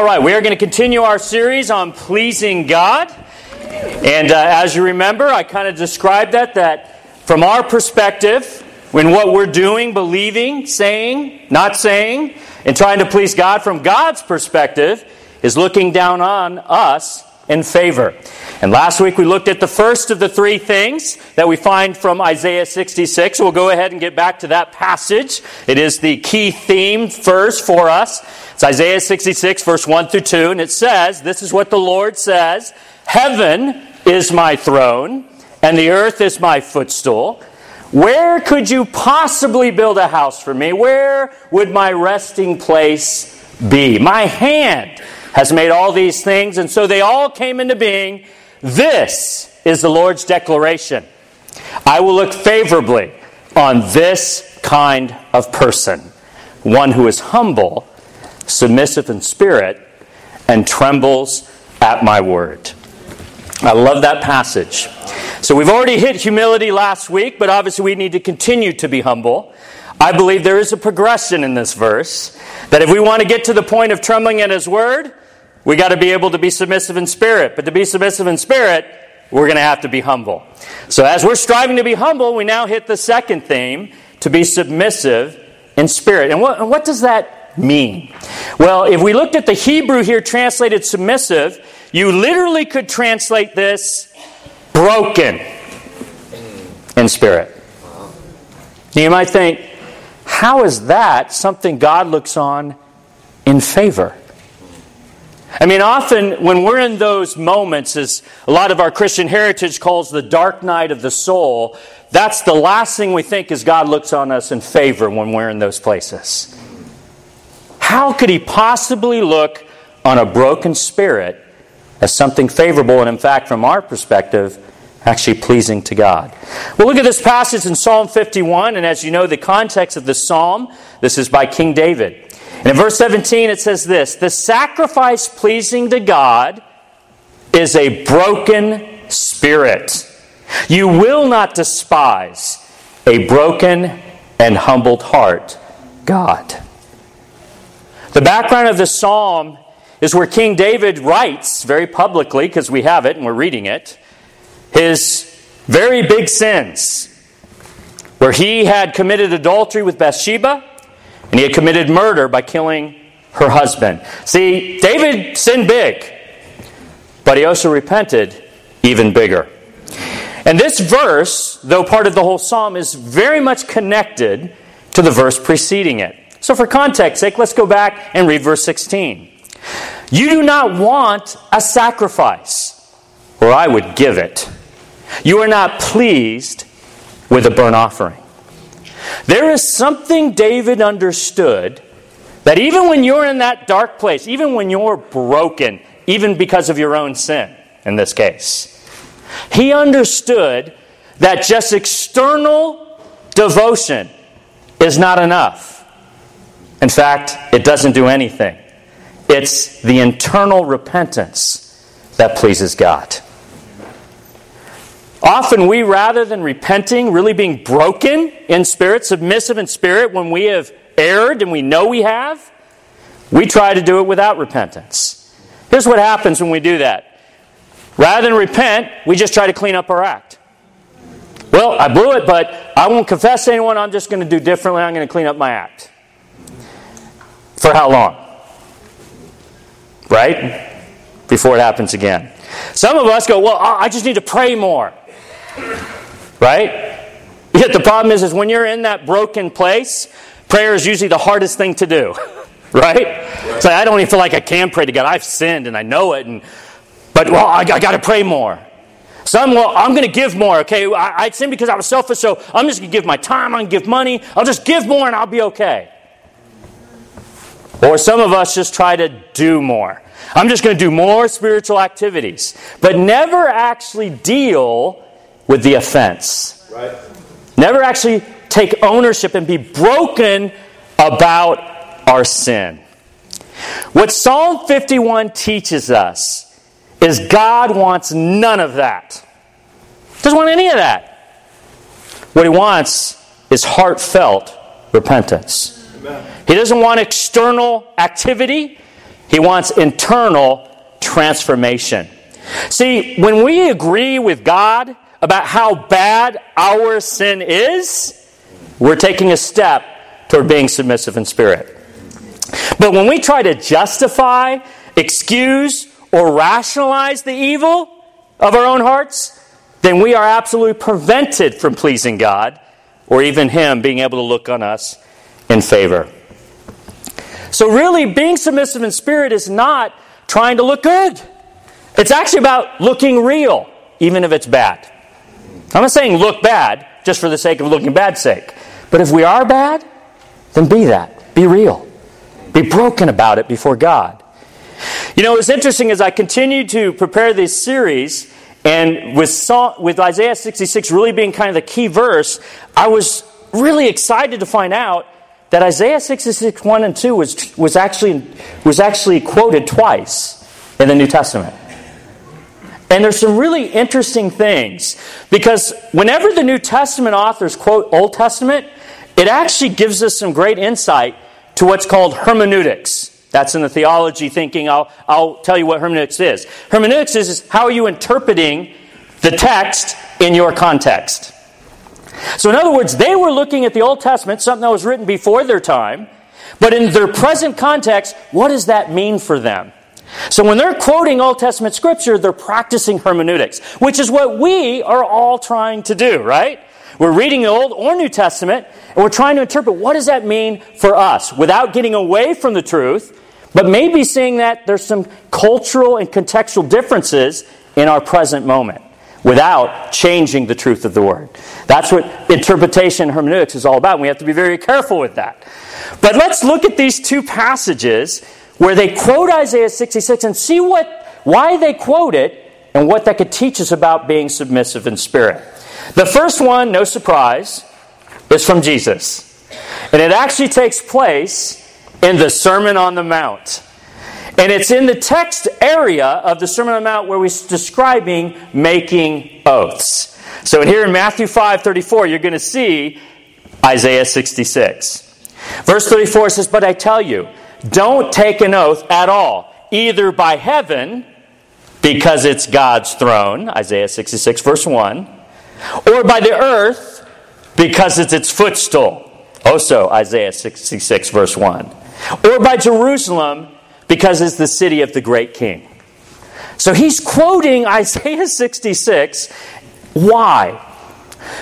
All right, we are going to continue our series on pleasing God. And uh, as you remember, I kind of described that, that from our perspective, when what we're doing, believing, saying, not saying, and trying to please God from God's perspective is looking down on us in favor. And last week we looked at the first of the three things that we find from Isaiah 66. We'll go ahead and get back to that passage. It is the key theme first for us. It's Isaiah 66, verse 1 through 2, and it says, This is what the Lord says Heaven is my throne, and the earth is my footstool. Where could you possibly build a house for me? Where would my resting place be? My hand has made all these things, and so they all came into being. This is the Lord's declaration. I will look favorably on this kind of person, one who is humble submissive in spirit, and trembles at my word. I love that passage. So we've already hit humility last week, but obviously we need to continue to be humble. I believe there is a progression in this verse that if we want to get to the point of trembling at his word, we got to be able to be submissive in spirit. But to be submissive in spirit, we're going to have to be humble. So as we're striving to be humble, we now hit the second theme to be submissive in spirit. And what, what does that mean? Well, if we looked at the Hebrew here translated submissive, you literally could translate this broken in spirit. Now You might think, how is that something God looks on in favor? I mean, often when we're in those moments, as a lot of our Christian heritage calls the dark night of the soul, that's the last thing we think is God looks on us in favor when we're in those places. How could he possibly look on a broken spirit as something favorable and, in fact, from our perspective, actually pleasing to God? Well, look at this passage in Psalm 51, and as you know, the context of the psalm, this is by King David. And in verse 17, it says this The sacrifice pleasing to God is a broken spirit. You will not despise a broken and humbled heart, God. The background of this psalm is where King David writes very publicly, because we have it and we're reading it, his very big sins, where he had committed adultery with Bathsheba and he had committed murder by killing her husband. See, David sinned big, but he also repented even bigger. And this verse, though part of the whole psalm, is very much connected to the verse preceding it. So, for context sake, let's go back and read verse 16. You do not want a sacrifice, or I would give it. You are not pleased with a burnt offering. There is something David understood that even when you're in that dark place, even when you're broken, even because of your own sin, in this case, he understood that just external devotion is not enough. In fact, it doesn't do anything. It's the internal repentance that pleases God. Often, we, rather than repenting, really being broken in spirit, submissive in spirit, when we have erred and we know we have, we try to do it without repentance. Here's what happens when we do that. Rather than repent, we just try to clean up our act. Well, I blew it, but I won't confess to anyone. I'm just going to do differently. I'm going to clean up my act. For how long? Right? Before it happens again. Some of us go, well, I just need to pray more. Right? Yet the problem is, is when you're in that broken place, prayer is usually the hardest thing to do. right? So I don't even feel like I can pray to God. I've sinned and I know it, and but well, I, I got to pray more. Some, well, I'm going to give more. Okay, I, I sinned because I was selfish, so I'm just going to give my time. I'm going to give money. I'll just give more, and I'll be okay. Or some of us just try to do more. I'm just going to do more spiritual activities, but never actually deal with the offense. Right. Never actually take ownership and be broken about our sin. What Psalm 51 teaches us is God wants none of that. Doesn't want any of that. What he wants is heartfelt repentance. He doesn't want external activity. He wants internal transformation. See, when we agree with God about how bad our sin is, we're taking a step toward being submissive in spirit. But when we try to justify, excuse, or rationalize the evil of our own hearts, then we are absolutely prevented from pleasing God or even Him being able to look on us in favor. So, really, being submissive in spirit is not trying to look good. It's actually about looking real, even if it's bad. I'm not saying look bad just for the sake of looking bad sake. But if we are bad, then be that. Be real. Be broken about it before God. You know, it's interesting as I continued to prepare this series, and with, with Isaiah 66 really being kind of the key verse, I was really excited to find out that Isaiah 66, 1 and 2 was, was, actually, was actually quoted twice in the New Testament. And there's some really interesting things because whenever the New Testament authors quote Old Testament, it actually gives us some great insight to what's called hermeneutics. That's in the theology thinking. I'll, I'll tell you what hermeneutics is. Hermeneutics is, is how are you interpreting the text in your context? So, in other words, they were looking at the Old Testament, something that was written before their time, but in their present context, what does that mean for them? So when they're quoting Old Testament scripture, they're practicing hermeneutics, which is what we are all trying to do, right? We're reading the Old or New Testament, and we're trying to interpret what does that mean for us without getting away from the truth, but maybe seeing that there's some cultural and contextual differences in our present moment without changing the truth of the word. That's what interpretation and hermeneutics is all about, and we have to be very careful with that. But let's look at these two passages where they quote Isaiah 66 and see what, why they quote it and what that could teach us about being submissive in spirit. The first one, no surprise, is from Jesus. And it actually takes place in the Sermon on the Mount. And it's in the text area of the Sermon on the Mount where he's describing making oaths. So here in Matthew 5 34, you're going to see Isaiah 66. Verse 34 says, But I tell you, don't take an oath at all, either by heaven, because it's God's throne, Isaiah 66, verse 1, or by the earth, because it's its footstool, also Isaiah 66, verse 1, or by Jerusalem, because it's the city of the great king. So he's quoting Isaiah 66. Why?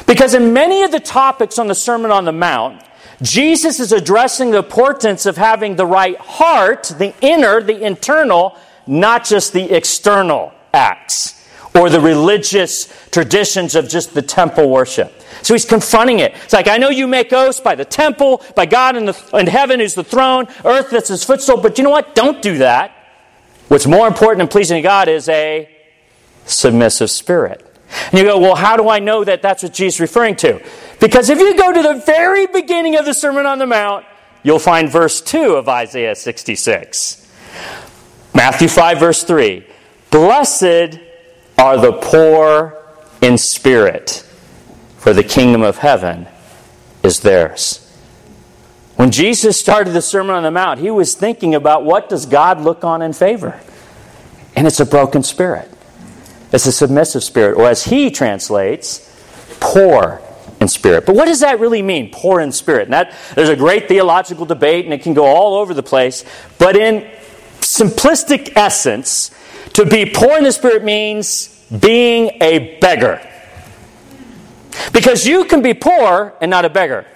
Because in many of the topics on the Sermon on the Mount, Jesus is addressing the importance of having the right heart, the inner, the internal, not just the external acts or the religious traditions of just the temple worship. So he's confronting it. It's like, I know you make oaths by the temple, by God in, the, in heaven who's the throne, earth that's his footstool, but you know what? Don't do that. What's more important and pleasing to God is a submissive spirit. And you go, well, how do I know that that's what Jesus is referring to? Because if you go to the very beginning of the Sermon on the Mount, you'll find verse 2 of Isaiah 66. Matthew 5, verse 3. Blessed are the poor in spirit, for the kingdom of heaven is theirs. When Jesus started the Sermon on the Mount, he was thinking about what does God look on in favor? And it's a broken spirit. It's a submissive spirit, or as he translates, poor in spirit. But what does that really mean, poor in spirit? And that, there's a great theological debate, and it can go all over the place. But in simplistic essence, to be poor in the spirit means being a beggar. Because you can be poor and not a beggar.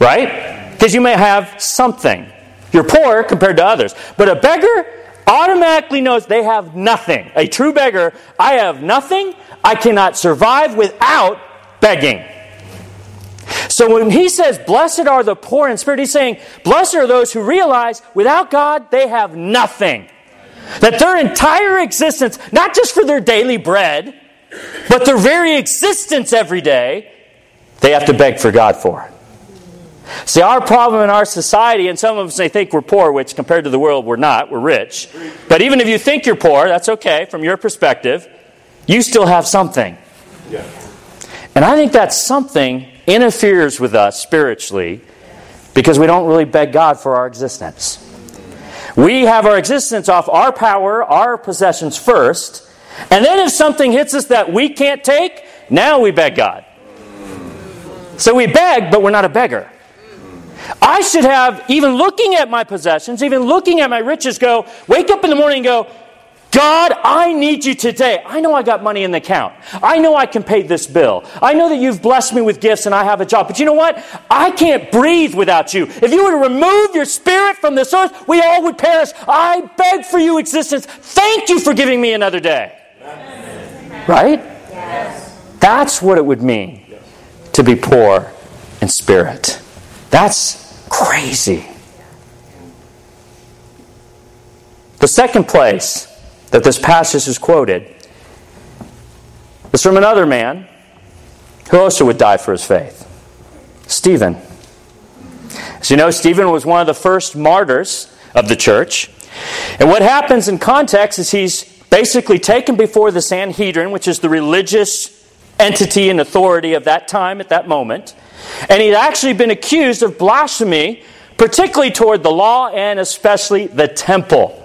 Right? Because you may have something. You're poor compared to others. But a beggar, automatically knows they have nothing. A true beggar, I have nothing. I cannot survive without begging. So when he says, Blessed are the poor in spirit, he's saying, Blessed are those who realize without God they have nothing. That their entire existence, not just for their daily bread, but their very existence every day, they have to beg for God for. See, our problem in our society, and some of us may think we're poor, which compared to the world, we're not. We're rich. But even if you think you're poor, that's okay from your perspective. You still have something. Yeah. And I think that something interferes with us spiritually because we don't really beg God for our existence. We have our existence off our power, our possessions first. And then if something hits us that we can't take, now we beg God. So we beg, but we're not a beggar. I should have, even looking at my possessions, even looking at my riches, go, wake up in the morning and go, God, I need you today. I know I got money in the account. I know I can pay this bill. I know that you've blessed me with gifts and I have a job. But you know what? I can't breathe without you. If you were to remove your spirit from this earth, we all would perish. I beg for you, existence. Thank you for giving me another day. Right? Yes. That's what it would mean to be poor in spirit. That's crazy. The second place that this passage is quoted is from another man who also would die for his faith Stephen. As you know, Stephen was one of the first martyrs of the church. And what happens in context is he's basically taken before the Sanhedrin, which is the religious entity and authority of that time at that moment. And he'd actually been accused of blasphemy, particularly toward the law and especially the temple.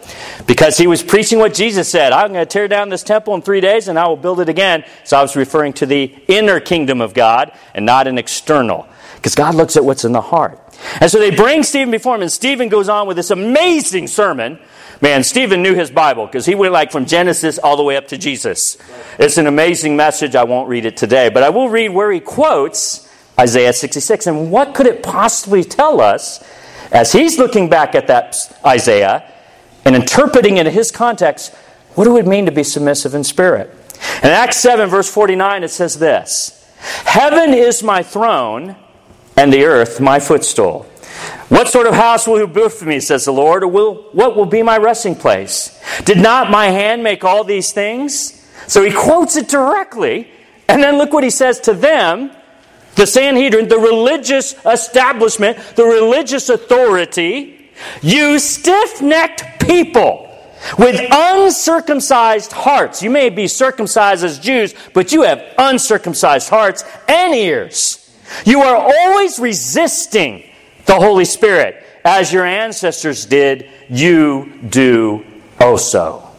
Because he was preaching what Jesus said I'm going to tear down this temple in three days and I will build it again. So I was referring to the inner kingdom of God and not an external. Because God looks at what's in the heart. And so they bring Stephen before him, and Stephen goes on with this amazing sermon. Man, Stephen knew his Bible because he went like from Genesis all the way up to Jesus. It's an amazing message. I won't read it today, but I will read where he quotes Isaiah 66. And what could it possibly tell us as he's looking back at that Isaiah and interpreting it in his context, what do it mean to be submissive in spirit? In Acts 7, verse 49, it says this Heaven is my throne, and the earth my footstool. What sort of house will you build for me, says the Lord, or will, what will be my resting place? Did not my hand make all these things? So he quotes it directly, and then look what he says to them the Sanhedrin, the religious establishment, the religious authority. You stiff necked people with uncircumcised hearts. You may be circumcised as Jews, but you have uncircumcised hearts and ears. You are always resisting the Holy Spirit. As your ancestors did, you do also.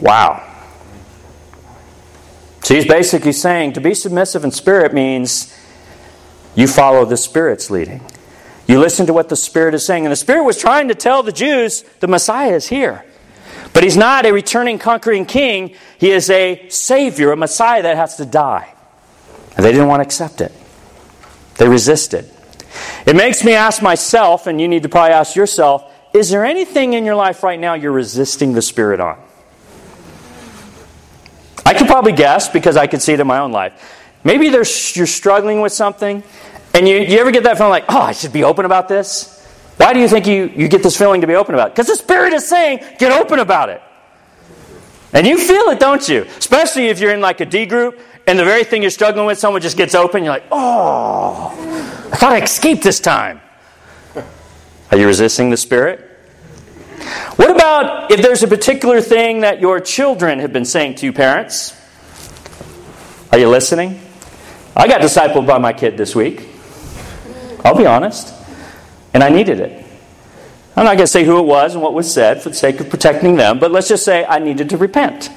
Wow. So he's basically saying to be submissive in spirit means you follow the Spirit's leading. You listen to what the Spirit is saying. And the Spirit was trying to tell the Jews the Messiah is here. But he's not a returning, conquering king. He is a Savior, a Messiah that has to die. And they didn't want to accept it, they resisted. It makes me ask myself, and you need to probably ask yourself is there anything in your life right now you're resisting the Spirit on? I could probably guess because I could see it in my own life. Maybe you're struggling with something and you, you ever get that feeling like, oh, I should be open about this? Why do you think you, you get this feeling to be open about it? Because the Spirit is saying, get open about it. And you feel it, don't you? Especially if you're in like a D group and the very thing you're struggling with, someone just gets open, you're like, oh, I thought I escaped this time. Are you resisting the Spirit? What about if there's a particular thing that your children have been saying to you, parents? Are you listening? I got discipled by my kid this week. I'll be honest. And I needed it. I'm not going to say who it was and what was said for the sake of protecting them, but let's just say I needed to repent.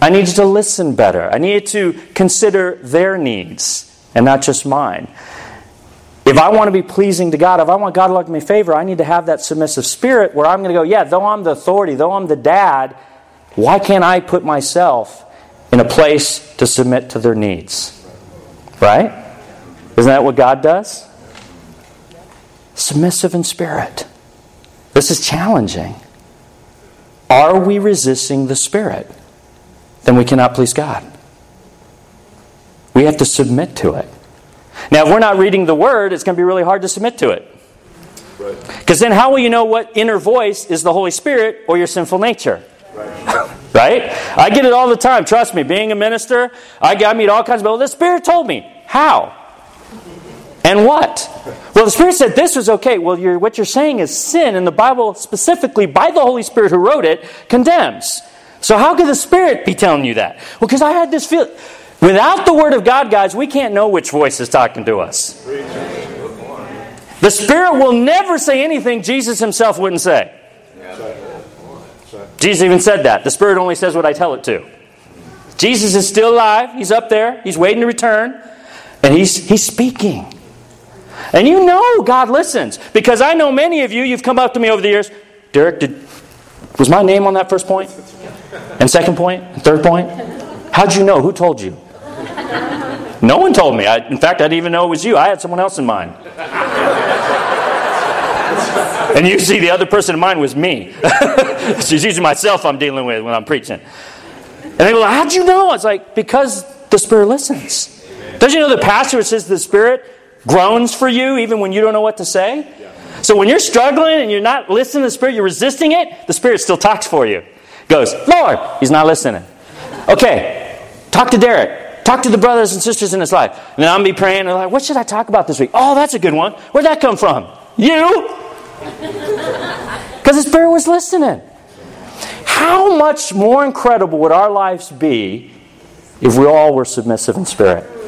I needed to listen better. I needed to consider their needs and not just mine. If I want to be pleasing to God, if I want God to look me favor, I need to have that submissive spirit where I'm going to go, yeah, though I'm the authority, though I'm the dad, why can't I put myself in a place to submit to their needs? Right? Isn't that what God does? Submissive in spirit. This is challenging. Are we resisting the Spirit? Then we cannot please God. We have to submit to it. Now, if we're not reading the Word, it's going to be really hard to submit to it. Because right. then, how will you know what inner voice is the Holy Spirit or your sinful nature? Right. right? I get it all the time. Trust me, being a minister, I, I meet all kinds of people. The Spirit told me. How? And what? Well, the Spirit said this was okay. Well, you're, what you're saying is sin, and the Bible, specifically by the Holy Spirit who wrote it, condemns. So, how could the Spirit be telling you that? Well, because I had this feel. Without the Word of God, guys, we can't know which voice is talking to us. The Spirit will never say anything Jesus himself wouldn't say. Jesus even said that. The Spirit only says what I tell it to. Jesus is still alive. He's up there. He's waiting to return. And he's, he's speaking. And you know God listens. Because I know many of you, you've come up to me over the years. Derik, did, was my name on that first point? And second point? And third point? How'd you know? Who told you? No one told me. I, in fact, I didn't even know it was you. I had someone else in mind. and usually the other person in mind was me. it's usually myself I'm dealing with when I'm preaching. And they go, How'd you know? It's like, because the Spirit listens. Don't you know the pastor says the Spirit groans for you even when you don't know what to say? So when you're struggling and you're not listening to the Spirit, you're resisting it, the Spirit still talks for you. Goes, Lord, he's not listening. Okay, talk to Derik. Talk to the brothers and sisters in his life. And then I'm be praying and like, what should I talk about this week? Oh, that's a good one. Where'd that come from? You? Because the Spirit was listening. How much more incredible would our lives be if we all were submissive in spirit?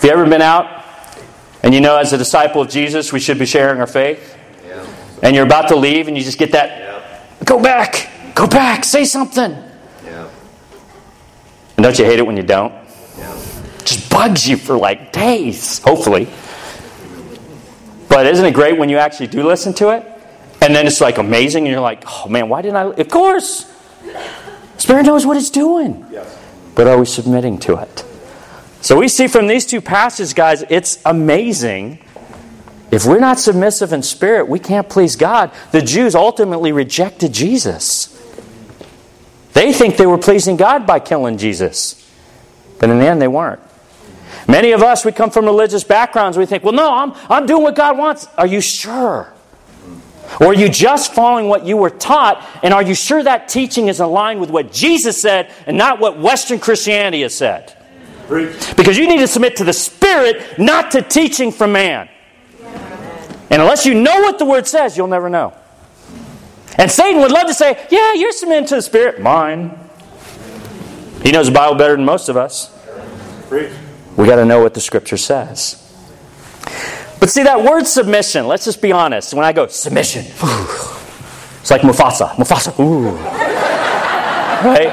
Have you ever been out and you know, as a disciple of Jesus, we should be sharing our faith? Yeah. And you're about to leave and you just get that yeah. go back, go back, say something. Yeah. And don't you hate it when you don't? Just bugs you for like days, hopefully. But isn't it great when you actually do listen to it? And then it's like amazing, and you're like, oh man, why didn't I? Of course! Spirit knows what it's doing. Yes. But are we submitting to it? So we see from these two passages, guys, it's amazing. If we're not submissive in spirit, we can't please God. The Jews ultimately rejected Jesus. They think they were pleasing God by killing Jesus. But in the end, they weren't. Many of us, we come from religious backgrounds. We think, well, no, I'm, I'm doing what God wants. Are you sure? Or are you just following what you were taught? And are you sure that teaching is aligned with what Jesus said and not what Western Christianity has said? Because you need to submit to the Spirit, not to teaching from man. And unless you know what the Word says, you'll never know. And Satan would love to say, Yeah, you're submitting to the Spirit. Mine. He knows the Bible better than most of us. We got to know what the Scripture says. But see, that word submission, let's just be honest. When I go, submission, it's like Mufasa. Mufasa, ooh. Right?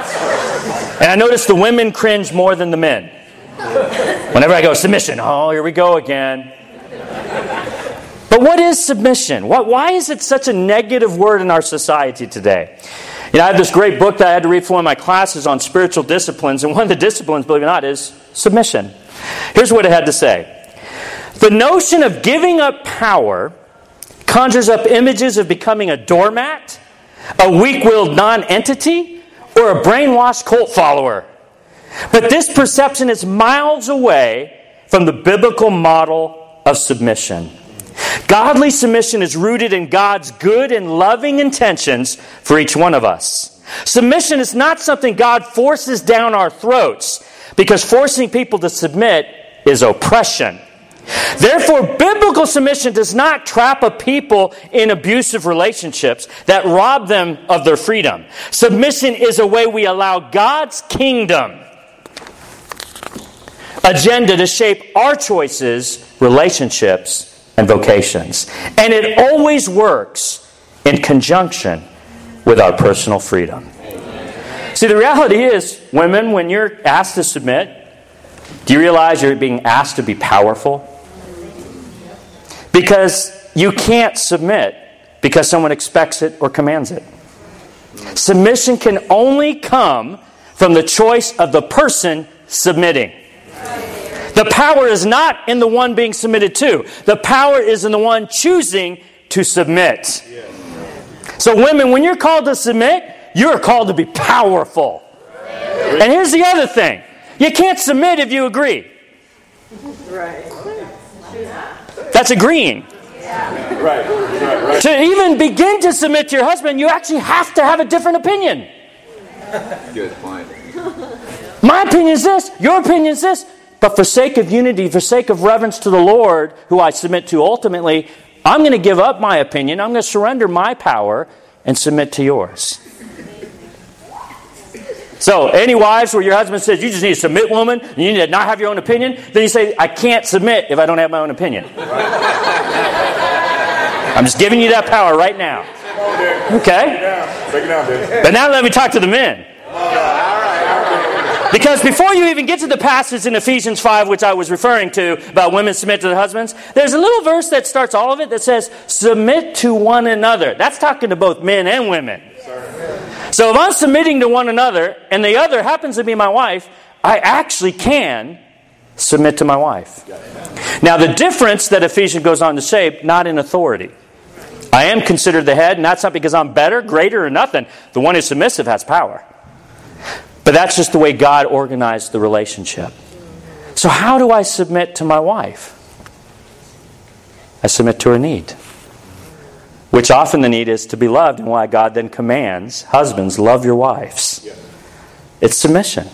And I notice the women cringe more than the men. Whenever I go, submission, oh, here we go again. But what is submission? What, why is it such a negative word in our society today? You know, I have this great book that I had to read for one of my classes on spiritual disciplines, and one of the disciplines, believe it or not, is submission. Here's what it had to say The notion of giving up power conjures up images of becoming a doormat, a weak willed non entity, or a brainwashed cult follower. But this perception is miles away from the biblical model of submission. Godly submission is rooted in God's good and loving intentions for each one of us. Submission is not something God forces down our throats because forcing people to submit is oppression. Therefore, biblical submission does not trap a people in abusive relationships that rob them of their freedom. Submission is a way we allow God's kingdom agenda to shape our choices, relationships, and vocations. And it always works in conjunction with our personal freedom. See, the reality is, women, when you're asked to submit, do you realize you're being asked to be powerful? Because you can't submit because someone expects it or commands it. Submission can only come from the choice of the person submitting. The power is not in the one being submitted to, the power is in the one choosing to submit. So, women, when you're called to submit, you're called to be powerful. And here's the other thing you can't submit if you agree. Right. That's agreeing. Yeah. Right, right, right. To even begin to submit to your husband, you actually have to have a different opinion. Good point. My opinion is this, your opinion is this, but for sake of unity, for sake of reverence to the Lord, who I submit to ultimately, I'm going to give up my opinion, I'm going to surrender my power and submit to yours. So, any wives where your husband says you just need to submit, woman, and you need to not have your own opinion, then you say, I can't submit if I don't have my own opinion. I'm just giving you that power right now. Okay? But now let me talk to the men. Because before you even get to the passage in Ephesians 5, which I was referring to about women submit to their husbands, there's a little verse that starts all of it that says, submit to one another. That's talking to both men and women. So if I'm submitting to one another and the other happens to be my wife, I actually can submit to my wife. Now, the difference that Ephesians goes on to say, not in authority. I am considered the head, and that's not because I'm better, greater, or nothing. The one who's submissive has power. But that's just the way God organized the relationship. So, how do I submit to my wife? I submit to her need, which often the need is to be loved, and why God then commands husbands, love your wives. It's submission.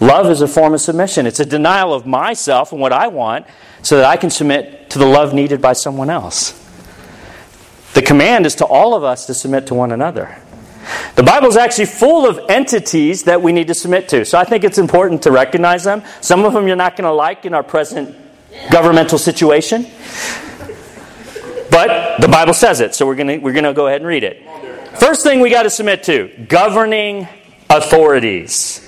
Love is a form of submission, it's a denial of myself and what I want so that I can submit to the love needed by someone else. The command is to all of us to submit to one another. The Bible is actually full of entities that we need to submit to. So I think it's important to recognize them. Some of them you're not going to like in our present governmental situation. But the Bible says it, so we're going to, we're to go ahead and read it. First thing we got to submit to governing authorities.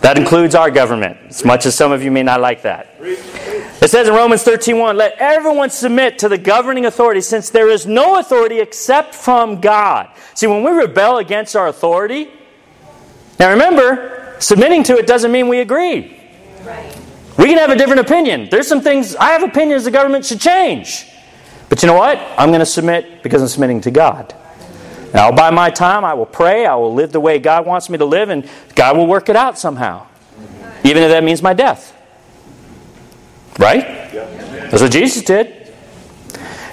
That includes our government, as much as some of you may not like that. It says in Romans 13:1, "Let everyone submit to the governing authority since there is no authority except from God." See, when we rebel against our authority, now remember, submitting to it doesn't mean we agree. We can have a different opinion. There's some things I have opinions the government should change. But you know what? I'm going to submit because I'm submitting to God. I'll buy my time, I will pray, I will live the way God wants me to live, and God will work it out somehow. Even if that means my death. Right? That's what Jesus did.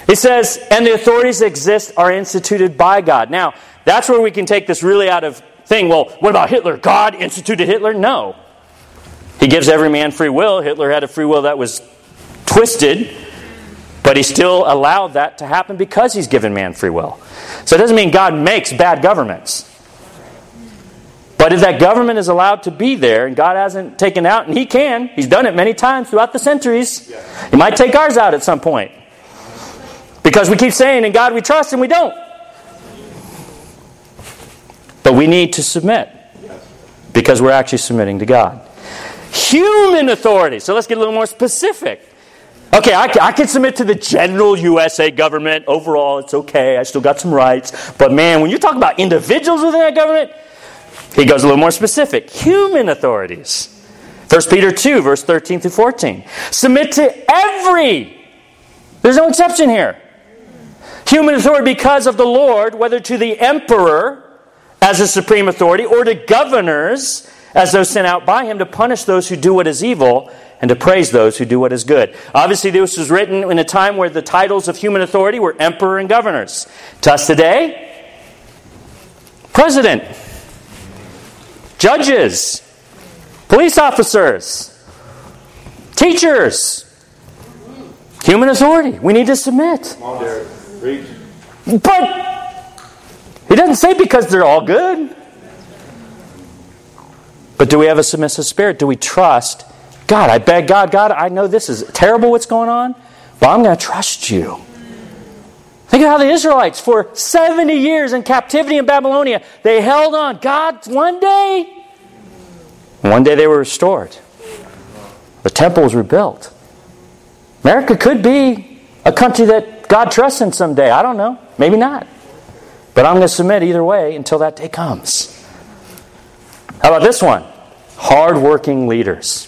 He says, and the authorities that exist are instituted by God. Now, that's where we can take this really out of thing. Well, what about Hitler? God instituted Hitler? No. He gives every man free will. Hitler had a free will that was twisted, but he still allowed that to happen because he's given man free will. So it doesn't mean God makes bad governments. But if that government is allowed to be there and God hasn't taken out, and He can, He's done it many times throughout the centuries, He might take ours out at some point. Because we keep saying, in God we trust, and we don't. But we need to submit because we're actually submitting to God. Human authority. So let's get a little more specific. Okay, I can, I can, submit to the general USA government. Overall, it's okay. I still got some rights. But man, when you talk about individuals within that government, he goes a little more specific human authorities. 1 Peter 2, verse 13 through 14. Submit to every, there's no exception here. Human authority because of the Lord, whether to the emperor as a supreme authority or to governors as those sent out by him to punish those who do what is evil and to praise those who do what is good. Obviously, this was written in a time where the titles of human authority were emperor and governors. To us today, president judges, police officers, teachers, human authority. We need to submit. But he doesn't say because they're all good. But do we have a submissive spirit? Do we trust God? I beg God, God, I know this is terrible what's going on, but I'm going to trust you. Think of how the Israelites, for 70 years in captivity in Babylonia, they held on. God, one day, one day they were restored. The temple was rebuilt. America could be a country that God trusts in someday. I don't know. Maybe not. But I'm going to submit either way until that day comes. How about this one? Hardworking leaders.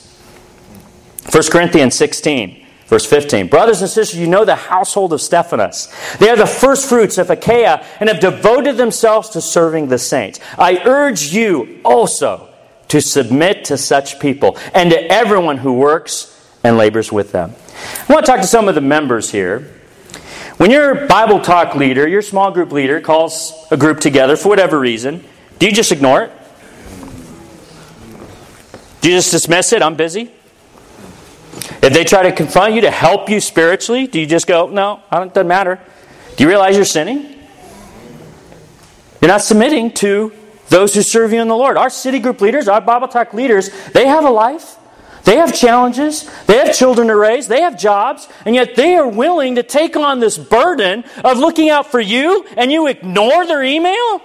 1 Corinthians 16. Verse 15 Brothers and sisters, you know the household of Stephanas. They are the first fruits of Achaia and have devoted themselves to serving the saints. I urge you also to submit to such people and to everyone who works and labors with them. I want to talk to some of the members here. When your Bible talk leader, your small group leader, calls a group together for whatever reason, do you just ignore it? Do you just dismiss it? I'm busy. If they try to confront you to help you spiritually, do you just go, no, it doesn't matter? Do you realize you're sinning? You're not submitting to those who serve you in the Lord. Our city group leaders, our Bible Talk leaders, they have a life. They have challenges. They have children to raise. They have jobs. And yet they are willing to take on this burden of looking out for you and you ignore their email?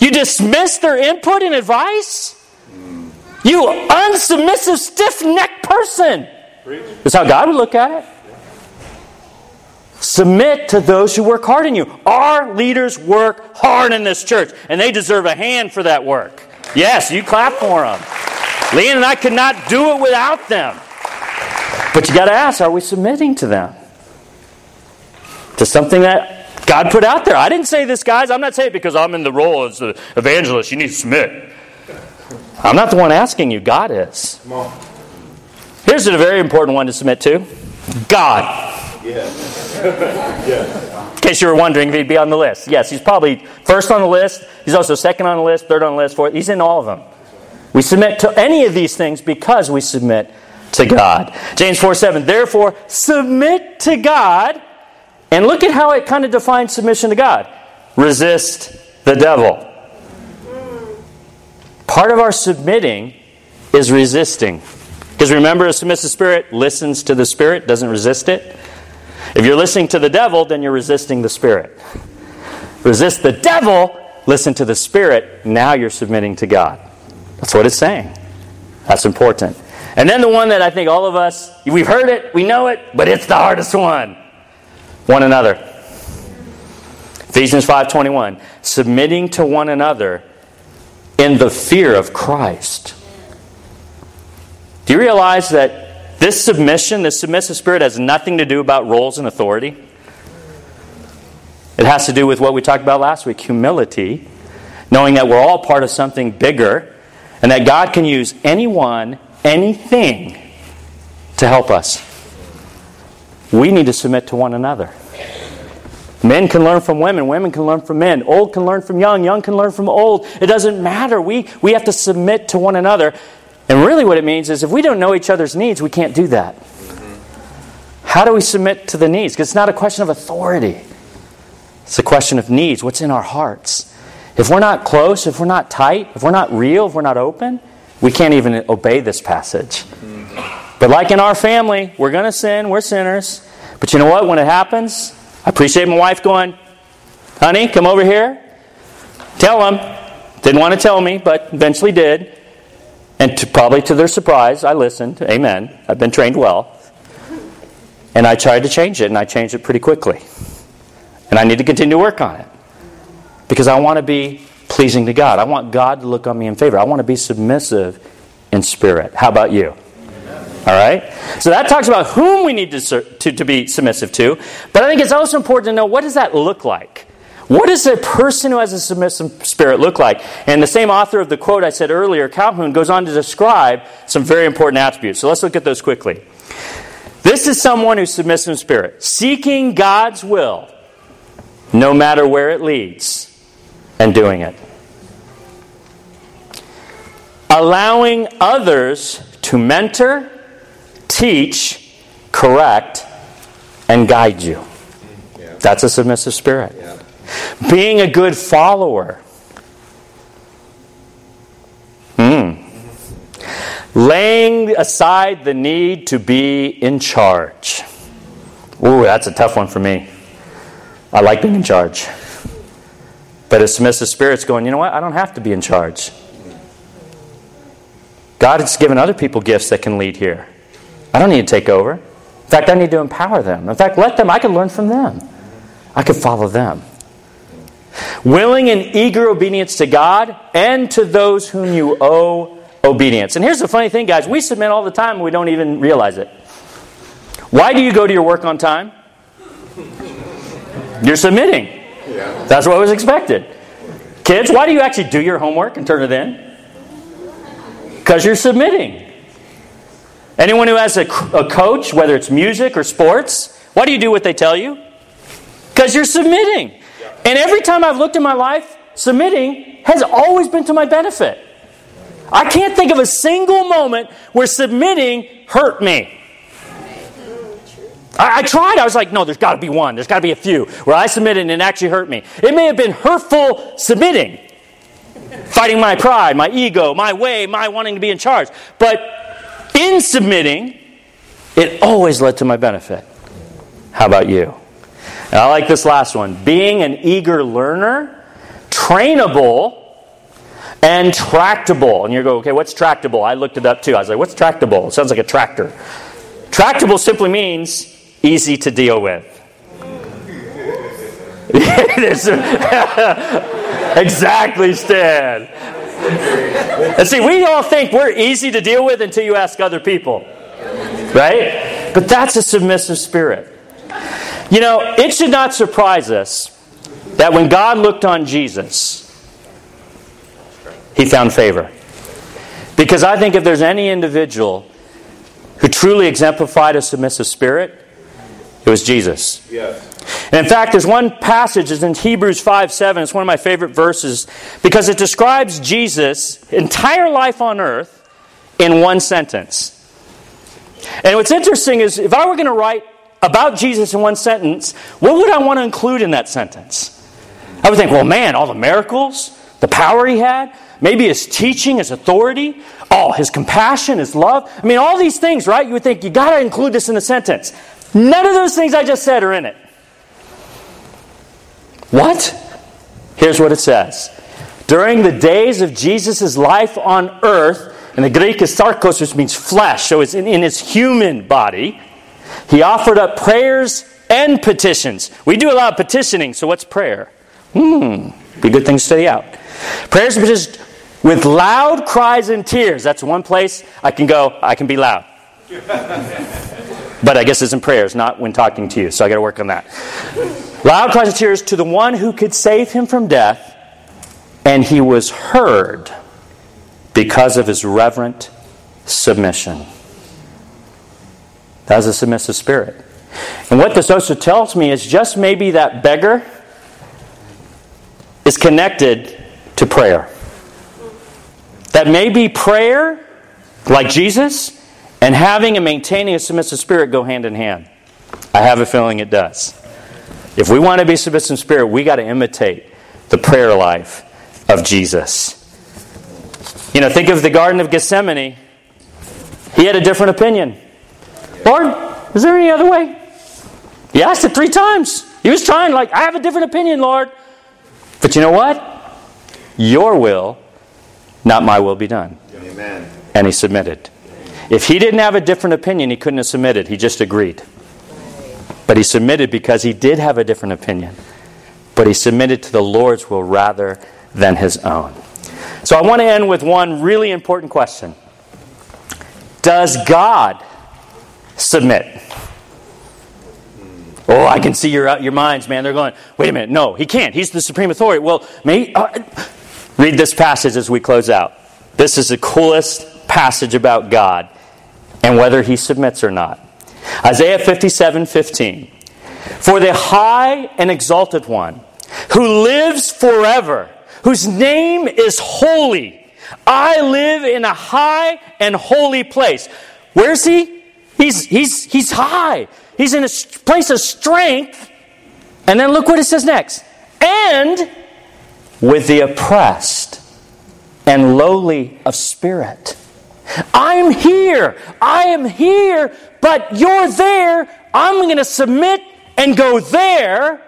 You dismiss their input and advice? You unsubmissive, stiff necked person. That's how God would look at it. Submit to those who work hard in you. Our leaders work hard in this church, and they deserve a hand for that work. Yes, you clap for them. Leanne and I could not do it without them. But you got to ask are we submitting to them? To something that God put out there. I didn't say this, guys. I'm not saying it because I'm in the role as the evangelist. You need to submit. I'm not the one asking you, God is. Here's a very important one to submit to God. In case you were wondering if he'd be on the list. Yes, he's probably first on the list. He's also second on the list, third on the list, fourth. He's in all of them. We submit to any of these things because we submit to God. James 4 7. Therefore, submit to God. And look at how it kind of defines submission to God resist the devil. Part of our submitting is resisting. Because remember, a submissive spirit listens to the spirit, doesn't resist it. If you're listening to the devil, then you're resisting the spirit. Resist the devil, listen to the spirit, now you're submitting to God. That's what it's saying. That's important. And then the one that I think all of us, we've heard it, we know it, but it's the hardest one. One another. Ephesians 5:21, submitting to one another in the fear of Christ. Do you realize that this submission, this submissive spirit has nothing to do about roles and authority? It has to do with what we talked about last week, humility, knowing that we're all part of something bigger and that God can use anyone, anything to help us. We need to submit to one another. Men can learn from women, women can learn from men, old can learn from young, young can learn from old. It doesn't matter. We, we have to submit to one another. And really, what it means is if we don't know each other's needs, we can't do that. How do we submit to the needs? Because it's not a question of authority, it's a question of needs. What's in our hearts? If we're not close, if we're not tight, if we're not real, if we're not open, we can't even obey this passage. But like in our family, we're going to sin, we're sinners. But you know what? When it happens, I appreciate my wife going, honey, come over here. Tell them. Didn't want to tell me, but eventually did. And to, probably to their surprise, I listened. Amen. I've been trained well. And I tried to change it, and I changed it pretty quickly. And I need to continue to work on it because I want to be pleasing to God. I want God to look on me in favor. I want to be submissive in spirit. How about you? All right? So that talks about whom we need to, to, to be submissive to. But I think it's also important to know what does that look like? What does a person who has a submissive spirit look like? And the same author of the quote I said earlier, Calhoun, goes on to describe some very important attributes. So let's look at those quickly. This is someone who's submissive in spirit, seeking God's will, no matter where it leads and doing it. Allowing others to mentor, teach, correct, and guide you. Yeah. That's a submissive spirit. Yeah. Being a good follower. Hmm. Laying aside the need to be in charge. Ooh, that's a tough one for me. I like being in charge. But a submissive spirit's going, you know what? I don't have to be in charge. God has given other people gifts that can lead here. I don't need to take over. In fact, I need to empower them. In fact, let them, I can learn from them. I can follow them. Willing and eager obedience to God and to those whom you owe obedience. And here's the funny thing, guys we submit all the time and we don't even realize it. Why do you go to your work on time? You're submitting. That's what was expected. Kids, why do you actually do your homework and turn it in? Because you're submitting. Anyone who has a, a coach, whether it's music or sports, why do you do what they tell you? Because you're submitting. And every time I've looked in my life, submitting has always been to my benefit. I can't think of a single moment where submitting hurt me. I, I tried. I was like, no, there's got to be one. There's got to be a few where I submitted and it actually hurt me. It may have been hurtful submitting, fighting my pride, my ego, my way, my wanting to be in charge. But in submitting, it always led to my benefit. How about you? And I like this last one. Being an eager learner, trainable, and tractable. And you go, okay, what's tractable? I looked it up too. I was like, what's tractable? It sounds like a tractor. Tractable simply means easy to deal with. exactly, Stan. And see, we all think we're easy to deal with until you ask other people. Right? But that's a submissive spirit. You know, it should not surprise us that when God looked on Jesus, he found favor. Because I think if there's any individual who truly exemplified a submissive spirit, it was Jesus. Yes. And in fact, there's one passage, it's in Hebrews 5 7. It's one of my favorite verses because it describes Jesus' entire life on earth in one sentence. And what's interesting is if I were going to write about Jesus in one sentence, what would I want to include in that sentence? I would think, well, man, all the miracles, the power he had, maybe his teaching, his authority, oh, his compassion, his love. I mean, all these things, right? You would think you got to include this in the sentence. None of those things I just said are in it. What? Here's what it says. During the days of Jesus' life on earth, and the Greek is sarkos, which means flesh, so it's in, in his human body, he offered up prayers and petitions. We do a lot of petitioning, so what's prayer? Hmm, be good thing to study out. Prayers and petitions with loud cries and tears. That's one place I can go, I can be loud. but I guess it's in prayers, not when talking to you, so I got to work on that. Loud cries and tears to the one who could save him from death, and he was heard because of his reverent submission. That was a submissive spirit. And what this also tells me is just maybe that beggar is connected to prayer. That maybe prayer, like Jesus, and having and maintaining a submissive spirit go hand in hand. I have a feeling it does. If we want to be submissive spirit, we got to imitate the prayer life of Jesus. You know, think of the Garden of Gethsemane. He had a different opinion. Lord, is there any other way? He asked it three times. He was trying, like, I have a different opinion, Lord. But you know what? Your will, not my will, be done. Amen. And he submitted. If he didn't have a different opinion, he couldn't have submitted. He just agreed. But he submitted because he did have a different opinion. But he submitted to the Lord's will rather than his own. So I want to end with one really important question Does God submit? Oh, I can see your, your minds, man. They're going, wait a minute. No, he can't. He's the supreme authority. Well, may, uh, read this passage as we close out. This is the coolest passage about God and whether he submits or not. Isaiah 57 15. For the high and exalted one who lives forever whose name is holy. I live in a high and holy place. Where's he? He's, he's, he's high. He's in a place of strength. And then look what it says next. And with the oppressed and lowly of spirit. I'm here. I am here, but you're there. I'm going to submit and go there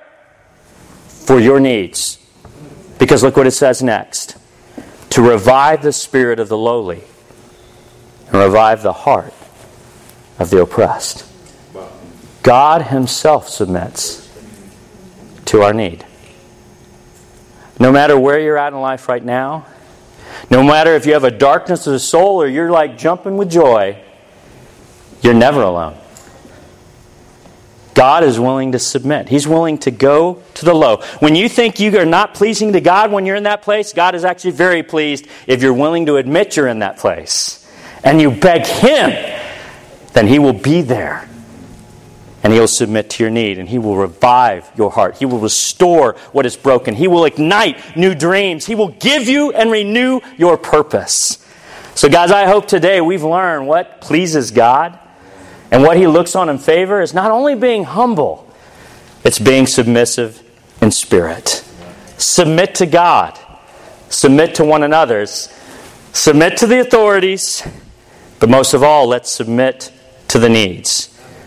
for your needs. Because look what it says next to revive the spirit of the lowly and revive the heart of the oppressed. God Himself submits to our need. No matter where you're at in life right now, no matter if you have a darkness of the soul or you're like jumping with joy, you're never alone. God is willing to submit. He's willing to go to the low. When you think you are not pleasing to God when you're in that place, God is actually very pleased if you're willing to admit you're in that place. And you beg Him, then He will be there and He will submit to your need, and He will revive your heart. He will restore what is broken. He will ignite new dreams. He will give you and renew your purpose. So, guys, I hope today we've learned what pleases God and what He looks on in favor is not only being humble, it's being submissive in spirit. Submit to God, submit to one another's, submit to the authorities, but most of all, let's submit to the needs.